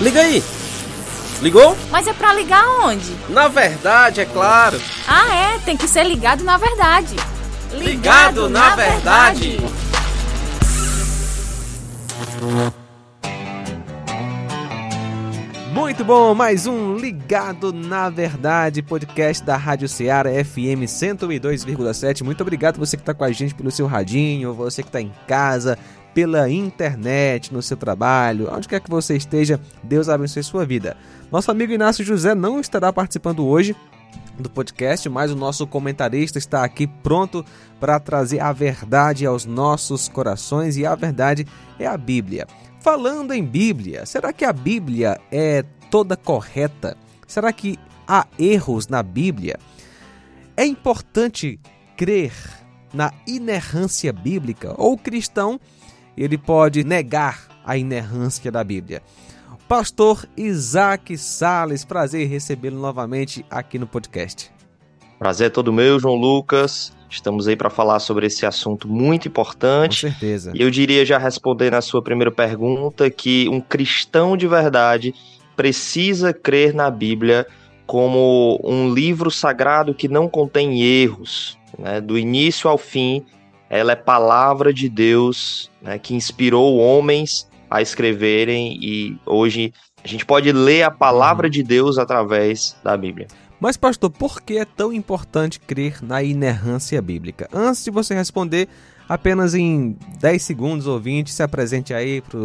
Liga aí! Ligou? Mas é pra ligar onde? Na verdade, é claro. Ah, é, tem que ser ligado na verdade. Ligado, ligado na, na, verdade. verdade. Muito bom, mais um Ligado na Verdade, podcast da Rádio Ceará FM 102,7. Muito obrigado você que está com a gente pelo seu radinho, você que está em casa, pela internet, no seu trabalho, onde quer que você esteja, Deus abençoe sua vida. Nosso amigo Inácio José não estará participando hoje do podcast, mas o nosso comentarista está aqui pronto para trazer a verdade aos nossos corações e a verdade é a Bíblia. Falando em Bíblia, será que a Bíblia é toda correta? Será que há erros na Bíblia? É importante crer na inerrância bíblica ou o cristão ele pode negar a inerrância da Bíblia. Pastor Isaac Sales, prazer recebê-lo novamente aqui no podcast. Prazer é todo meu, João Lucas. Estamos aí para falar sobre esse assunto muito importante. Com certeza. E eu diria, já respondendo a sua primeira pergunta, que um cristão de verdade precisa crer na Bíblia como um livro sagrado que não contém erros. Né? Do início ao fim, ela é palavra de Deus né, que inspirou homens a escreverem e hoje a gente pode ler a palavra de Deus através da Bíblia. Mas, pastor, por que é tão importante crer na inerrância bíblica? Antes de você responder, apenas em 10 segundos ou 20, se apresente aí para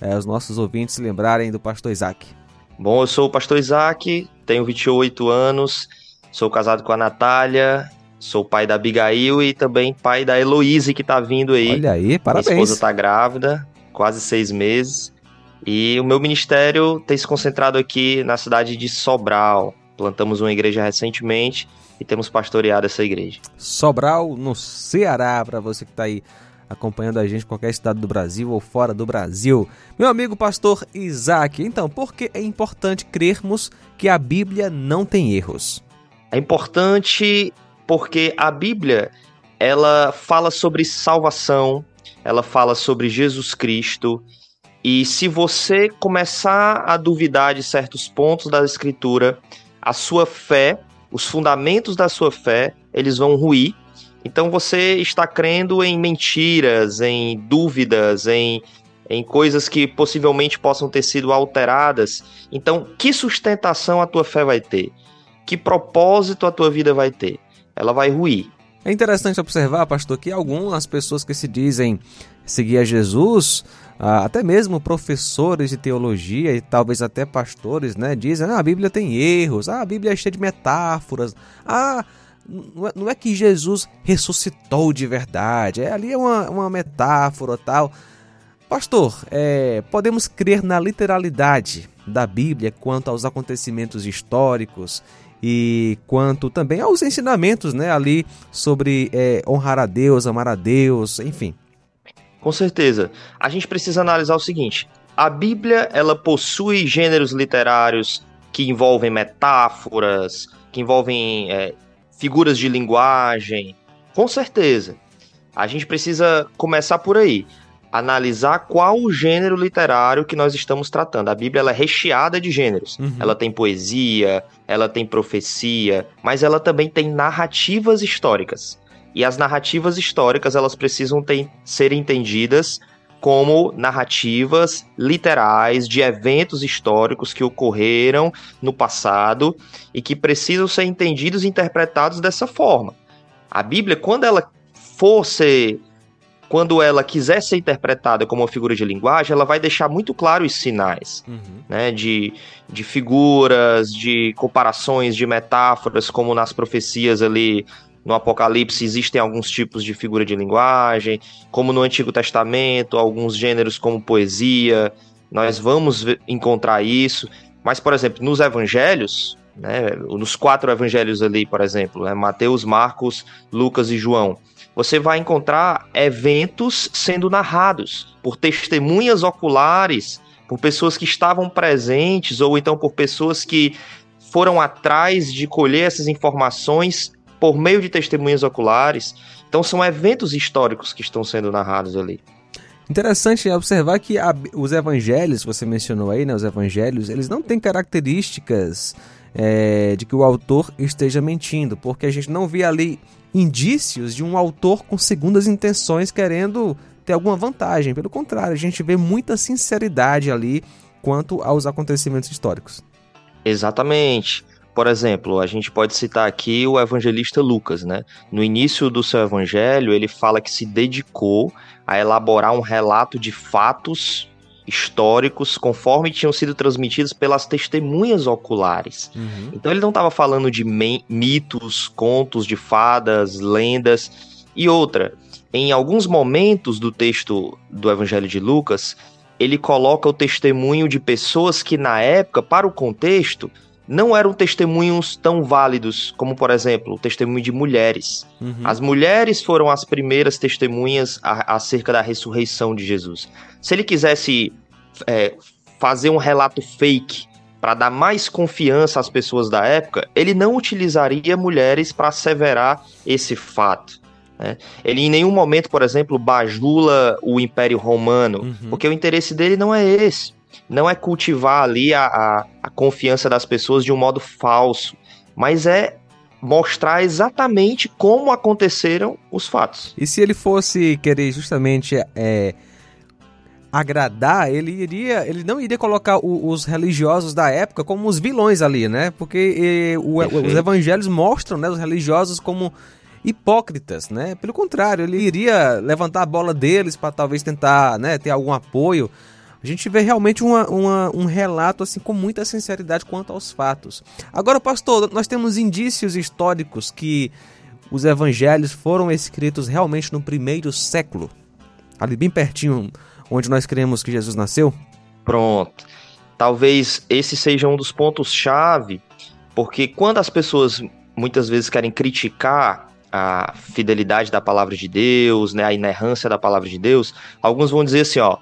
é, os nossos ouvintes se lembrarem do pastor Isaac. Bom, eu sou o pastor Isaac, tenho 28 anos, sou casado com a Natália, Sou pai da Abigail e também pai da Heloíse, que tá vindo aí. Olha aí, parabéns. Minha esposa tá grávida, quase seis meses. E o meu ministério tem se concentrado aqui na cidade de Sobral. Plantamos uma igreja recentemente e temos pastoreado essa igreja. Sobral, no Ceará, para você que está aí acompanhando a gente em qualquer estado do Brasil ou fora do Brasil. Meu amigo pastor Isaac, então, por que é importante crermos que a Bíblia não tem erros? É importante porque a Bíblia ela fala sobre salvação, ela fala sobre Jesus Cristo, e se você começar a duvidar de certos pontos da Escritura, a sua fé, os fundamentos da sua fé, eles vão ruir. Então você está crendo em mentiras, em dúvidas, em, em coisas que possivelmente possam ter sido alteradas. Então, que sustentação a tua fé vai ter? Que propósito a tua vida vai ter? Ela vai ruir. É interessante observar, pastor, que algumas pessoas que se dizem seguir a Jesus, ah, até mesmo professores de teologia e talvez até pastores, né, dizem: ah, a Bíblia tem erros, ah, a Bíblia é cheia de metáforas, ah, não é, é que Jesus ressuscitou de verdade, é, ali é uma, uma metáfora tal. Pastor, é, podemos crer na literalidade da Bíblia quanto aos acontecimentos históricos e quanto também aos ensinamentos né, ali sobre é, honrar a Deus, amar a Deus, enfim. Com certeza. A gente precisa analisar o seguinte: a Bíblia ela possui gêneros literários que envolvem metáforas, que envolvem é, figuras de linguagem. Com certeza. A gente precisa começar por aí analisar qual o gênero literário que nós estamos tratando. A Bíblia ela é recheada de gêneros. Uhum. Ela tem poesia, ela tem profecia, mas ela também tem narrativas históricas. E as narrativas históricas elas precisam ter, ser entendidas como narrativas literais de eventos históricos que ocorreram no passado e que precisam ser entendidos e interpretados dessa forma. A Bíblia, quando ela for ser quando ela quiser ser interpretada como uma figura de linguagem, ela vai deixar muito claro os sinais, uhum. né, de, de figuras, de comparações, de metáforas, como nas profecias ali no Apocalipse existem alguns tipos de figura de linguagem, como no Antigo Testamento, alguns gêneros como poesia, nós vamos encontrar isso, mas, por exemplo, nos evangelhos, né, nos quatro evangelhos ali, por exemplo, né, Mateus, Marcos, Lucas e João, você vai encontrar eventos sendo narrados por testemunhas oculares, por pessoas que estavam presentes ou então por pessoas que foram atrás de colher essas informações por meio de testemunhas oculares. Então são eventos históricos que estão sendo narrados ali. Interessante observar que a, os evangelhos, você mencionou aí, né? Os evangelhos, eles não têm características é, de que o autor esteja mentindo, porque a gente não vê ali indícios de um autor com segundas intenções querendo ter alguma vantagem. Pelo contrário, a gente vê muita sinceridade ali quanto aos acontecimentos históricos. Exatamente. Por exemplo, a gente pode citar aqui o evangelista Lucas, né? No início do seu evangelho, ele fala que se dedicou a elaborar um relato de fatos históricos conforme tinham sido transmitidos pelas testemunhas oculares. Uhum. Então ele não estava falando de mitos, contos de fadas, lendas e outra. Em alguns momentos do texto do Evangelho de Lucas, ele coloca o testemunho de pessoas que na época, para o contexto, não eram testemunhos tão válidos como, por exemplo, o testemunho de mulheres. Uhum. As mulheres foram as primeiras testemunhas a, acerca da ressurreição de Jesus. Se ele quisesse é, fazer um relato fake para dar mais confiança às pessoas da época, ele não utilizaria mulheres para asseverar esse fato. Né? Ele em nenhum momento, por exemplo, bajula o Império Romano, uhum. porque o interesse dele não é esse não é cultivar ali a, a, a confiança das pessoas de um modo falso, mas é mostrar exatamente como aconteceram os fatos. E se ele fosse querer justamente é, agradar, ele iria, ele não iria colocar o, os religiosos da época como os vilões ali, né? Porque e, o, os evangelhos mostram, né, os religiosos como hipócritas, né? Pelo contrário, ele iria levantar a bola deles para talvez tentar, né, ter algum apoio a gente vê realmente uma, uma, um relato assim com muita sinceridade quanto aos fatos. Agora, pastor, nós temos indícios históricos que os evangelhos foram escritos realmente no primeiro século, ali bem pertinho onde nós cremos que Jesus nasceu? Pronto. Talvez esse seja um dos pontos-chave, porque quando as pessoas muitas vezes querem criticar a fidelidade da palavra de Deus, né, a inerrância da palavra de Deus, alguns vão dizer assim, ó,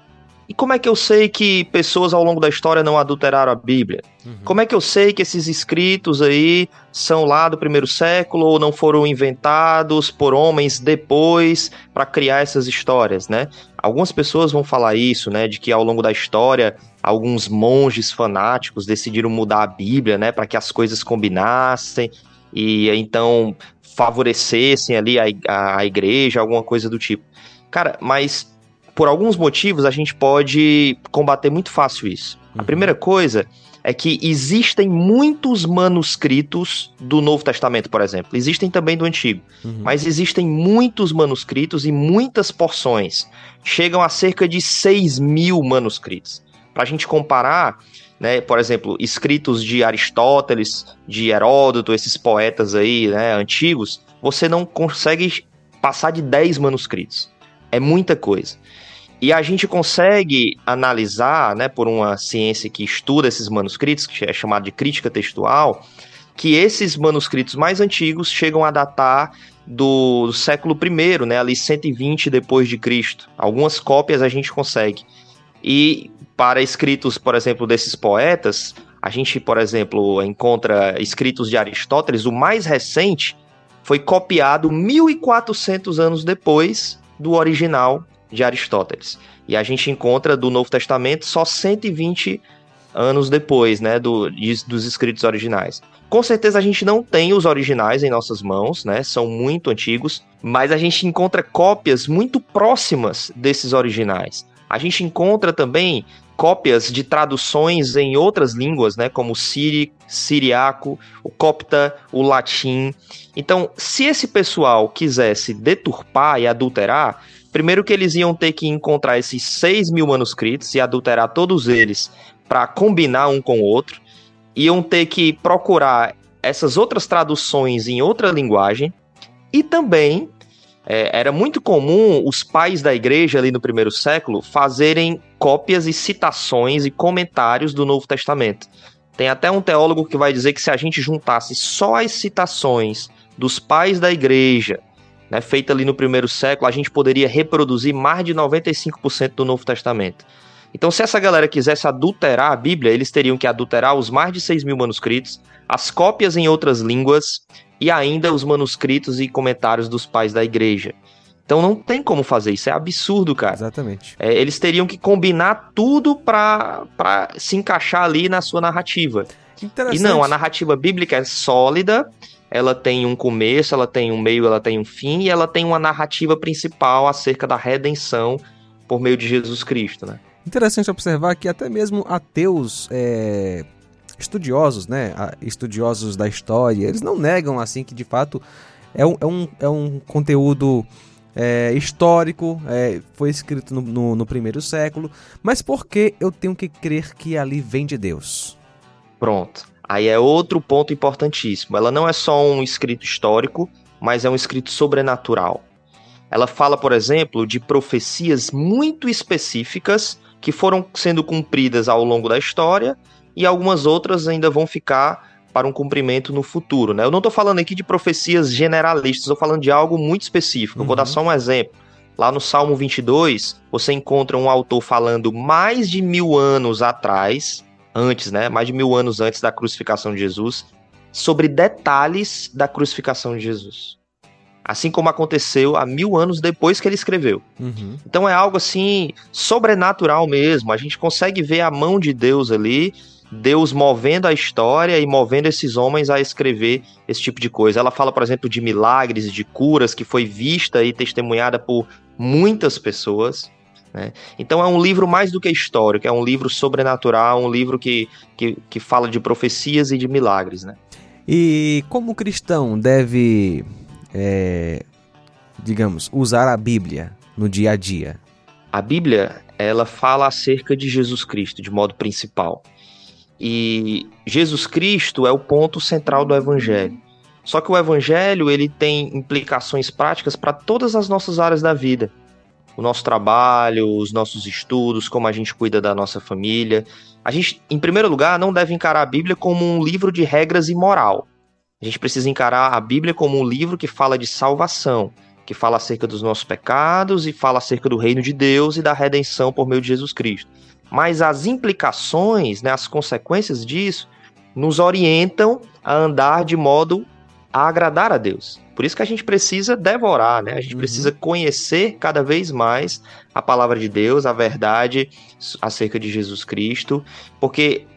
e como é que eu sei que pessoas ao longo da história não adulteraram a Bíblia? Uhum. Como é que eu sei que esses escritos aí são lá do primeiro século ou não foram inventados por homens depois para criar essas histórias, né? Algumas pessoas vão falar isso, né, de que ao longo da história alguns monges fanáticos decidiram mudar a Bíblia, né, para que as coisas combinassem e então favorecessem ali a, a, a igreja, alguma coisa do tipo. Cara, mas por alguns motivos, a gente pode combater muito fácil isso. A uhum. primeira coisa é que existem muitos manuscritos do Novo Testamento, por exemplo. Existem também do Antigo. Uhum. Mas existem muitos manuscritos e muitas porções. Chegam a cerca de 6 mil manuscritos. Para a gente comparar, né, por exemplo, escritos de Aristóteles, de Heródoto, esses poetas aí, né, antigos, você não consegue passar de 10 manuscritos. É muita coisa. E a gente consegue analisar, né, por uma ciência que estuda esses manuscritos, que é chamada de crítica textual, que esses manuscritos mais antigos chegam a datar do, século I, né, ali 120 depois de Cristo. Algumas cópias a gente consegue. E para escritos, por exemplo, desses poetas, a gente, por exemplo, encontra escritos de Aristóteles, o mais recente foi copiado 1400 anos depois do original de Aristóteles. E a gente encontra do Novo Testamento só 120 anos depois, né, do, dos escritos originais. Com certeza a gente não tem os originais em nossas mãos, né? São muito antigos, mas a gente encontra cópias muito próximas desses originais. A gente encontra também cópias de traduções em outras línguas, né, como o siri, siriaco, o copta, o latim. Então, se esse pessoal quisesse deturpar e adulterar, Primeiro que eles iam ter que encontrar esses 6 mil manuscritos e adulterar todos eles para combinar um com o outro. Iam ter que procurar essas outras traduções em outra linguagem. E também é, era muito comum os pais da igreja ali no primeiro século fazerem cópias e citações e comentários do Novo Testamento. Tem até um teólogo que vai dizer que se a gente juntasse só as citações dos pais da igreja né, feita ali no primeiro século, a gente poderia reproduzir mais de 95% do Novo Testamento. Então, se essa galera quisesse adulterar a Bíblia, eles teriam que adulterar os mais de 6 mil manuscritos, as cópias em outras línguas e ainda os manuscritos e comentários dos pais da igreja. Então não tem como fazer isso, é absurdo, cara. Exatamente. É, eles teriam que combinar tudo pra, pra se encaixar ali na sua narrativa. E não, a narrativa bíblica é sólida, ela tem um começo, ela tem um meio, ela tem um fim, e ela tem uma narrativa principal acerca da redenção por meio de Jesus Cristo, né? Interessante observar que até mesmo ateus é, estudiosos, né, estudiosos da história, eles não negam assim que de fato é um, é um, é um conteúdo é, histórico, é, foi escrito no, no, no, primeiro século, mas por que eu tenho que crer que ali vem de Deus? Pronto. Aí é outro ponto importantíssimo. Ela não é só um escrito histórico, mas é um escrito sobrenatural. Ela fala, por exemplo, de profecias muito específicas que foram sendo cumpridas ao longo da história e algumas outras ainda vão ficar para um cumprimento no futuro. Né? Eu não estou falando aqui de profecias generalistas, estou falando de algo muito específico. Uhum. vou dar uhum. só um exemplo. Lá no Salmo 22, você encontra um autor falando mais de mil anos atrás, antes, né? Mais de mil anos antes da crucificação de Jesus, sobre detalhes da crucificação de Jesus. Assim como aconteceu há mil anos depois que ele escreveu. Uhum. Então é algo assim sobrenatural mesmo. A gente consegue ver a mão de Deus ali Deus movendo a história e movendo esses homens a escrever esse tipo de coisa. Ela fala, por exemplo, de milagres, de curas que foi vista e testemunhada por muitas pessoas. Né? Então é um livro mais do que histórico, é um livro sobrenatural, um livro que, que, que fala de profecias e de milagres. Né? E como cristão deve, é, digamos, usar a Bíblia no dia a dia? A Bíblia, ela fala acerca de Jesus Cristo de modo principal. E Jesus Cristo é o ponto central do evangelho. Só que o evangelho, ele tem implicações práticas para todas as nossas áreas da vida. O nosso trabalho, os nossos estudos, como a gente cuida da nossa família. A gente, em primeiro lugar, não deve encarar a Bíblia como um livro de regras e moral. A gente precisa encarar a Bíblia como um livro que fala de salvação, que fala acerca dos nossos pecados e fala acerca do reino de Deus e da redenção por meio de Jesus Cristo mas as implicações, né, as consequências disso, nos orientam a andar de modo a agradar a Deus. Por isso que a gente precisa devorar, né? A gente uhum. precisa conhecer cada vez mais a palavra de Deus, a verdade acerca de Jesus Cristo, porque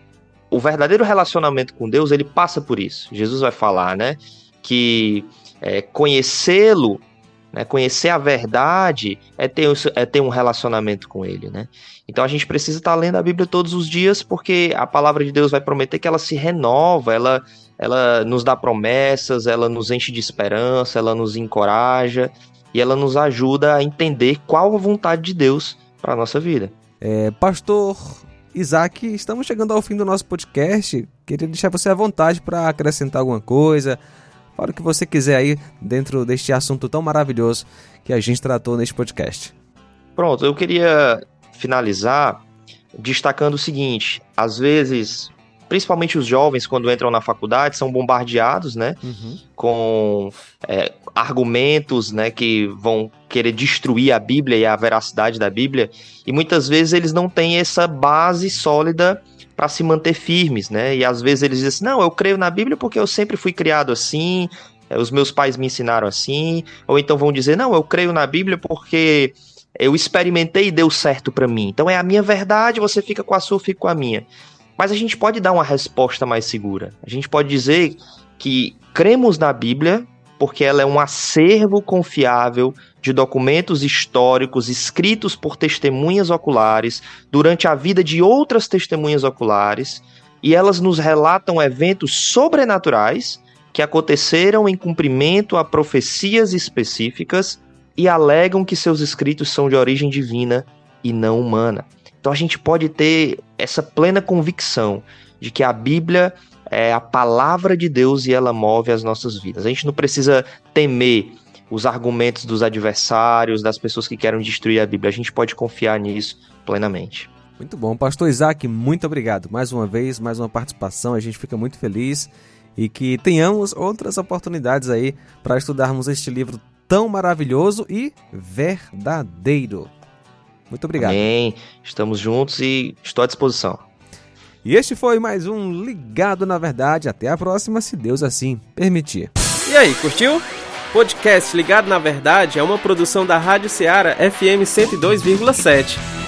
o verdadeiro relacionamento com Deus, ele passa por isso. Jesus vai falar, né? Que é, conhecê-lo né? Conhecer a verdade é ter, é ter um relacionamento com ele. Né? Então a gente precisa estar lendo a Bíblia todos os dias, porque a palavra de Deus vai prometer que ela se renova, ela, ela nos dá promessas, ela nos enche de esperança, ela nos encoraja e ela nos ajuda a entender qual a vontade de Deus para a nossa vida. É, pastor Isaac, estamos chegando ao fim do nosso podcast. Queria deixar você à vontade para acrescentar alguma coisa, Fala o que você quiser aí dentro deste assunto tão maravilhoso que a gente tratou neste podcast. Pronto, eu queria finalizar destacando o seguinte: às vezes, principalmente os jovens, quando entram na faculdade, são bombardeados, né? Uhum. Com é, argumentos, né? Que vão querer destruir a Bíblia e a veracidade da Bíblia. E muitas vezes eles não têm essa base sólida para se manter firmes, né? E às vezes eles dizem assim, não, eu creio na Bíblia porque eu sempre fui criado assim, eh, os meus pais me ensinaram assim, ou então vão dizer, não, eu creio na Bíblia porque eu experimentei e deu certo para mim. Então é a minha verdade, você fica com a sua, eu fico com a minha. Mas a gente pode dar uma resposta mais segura. A gente pode dizer que cremos na Bíblia porque ela é um acervo confiável de documentos históricos escritos por testemunhas oculares durante a vida de outras testemunhas oculares, e elas nos relatam eventos sobrenaturais que aconteceram em cumprimento a profecias específicas e alegam que seus escritos são de origem divina e não humana. Então a gente pode ter essa plena convicção de que a Bíblia é a palavra de Deus e ela move as nossas vidas. A gente não precisa temer os argumentos dos adversários, das pessoas que querem destruir a Bíblia. A gente pode confiar nisso plenamente. Muito bom. Pastor Isaac, muito obrigado. Mais uma vez, mais uma participação. A gente fica muito feliz e que tenhamos outras oportunidades aí para estudarmos este livro tão maravilhoso e verdadeiro. Muito obrigado. Amém. Estamos juntos e estou à disposição. E este foi mais um Ligado na Verdade. Até a próxima, se Deus assim permitir. E aí, curtiu? Podcast Ligado na Verdade é uma produção da Rádio Ceará FM 102,7.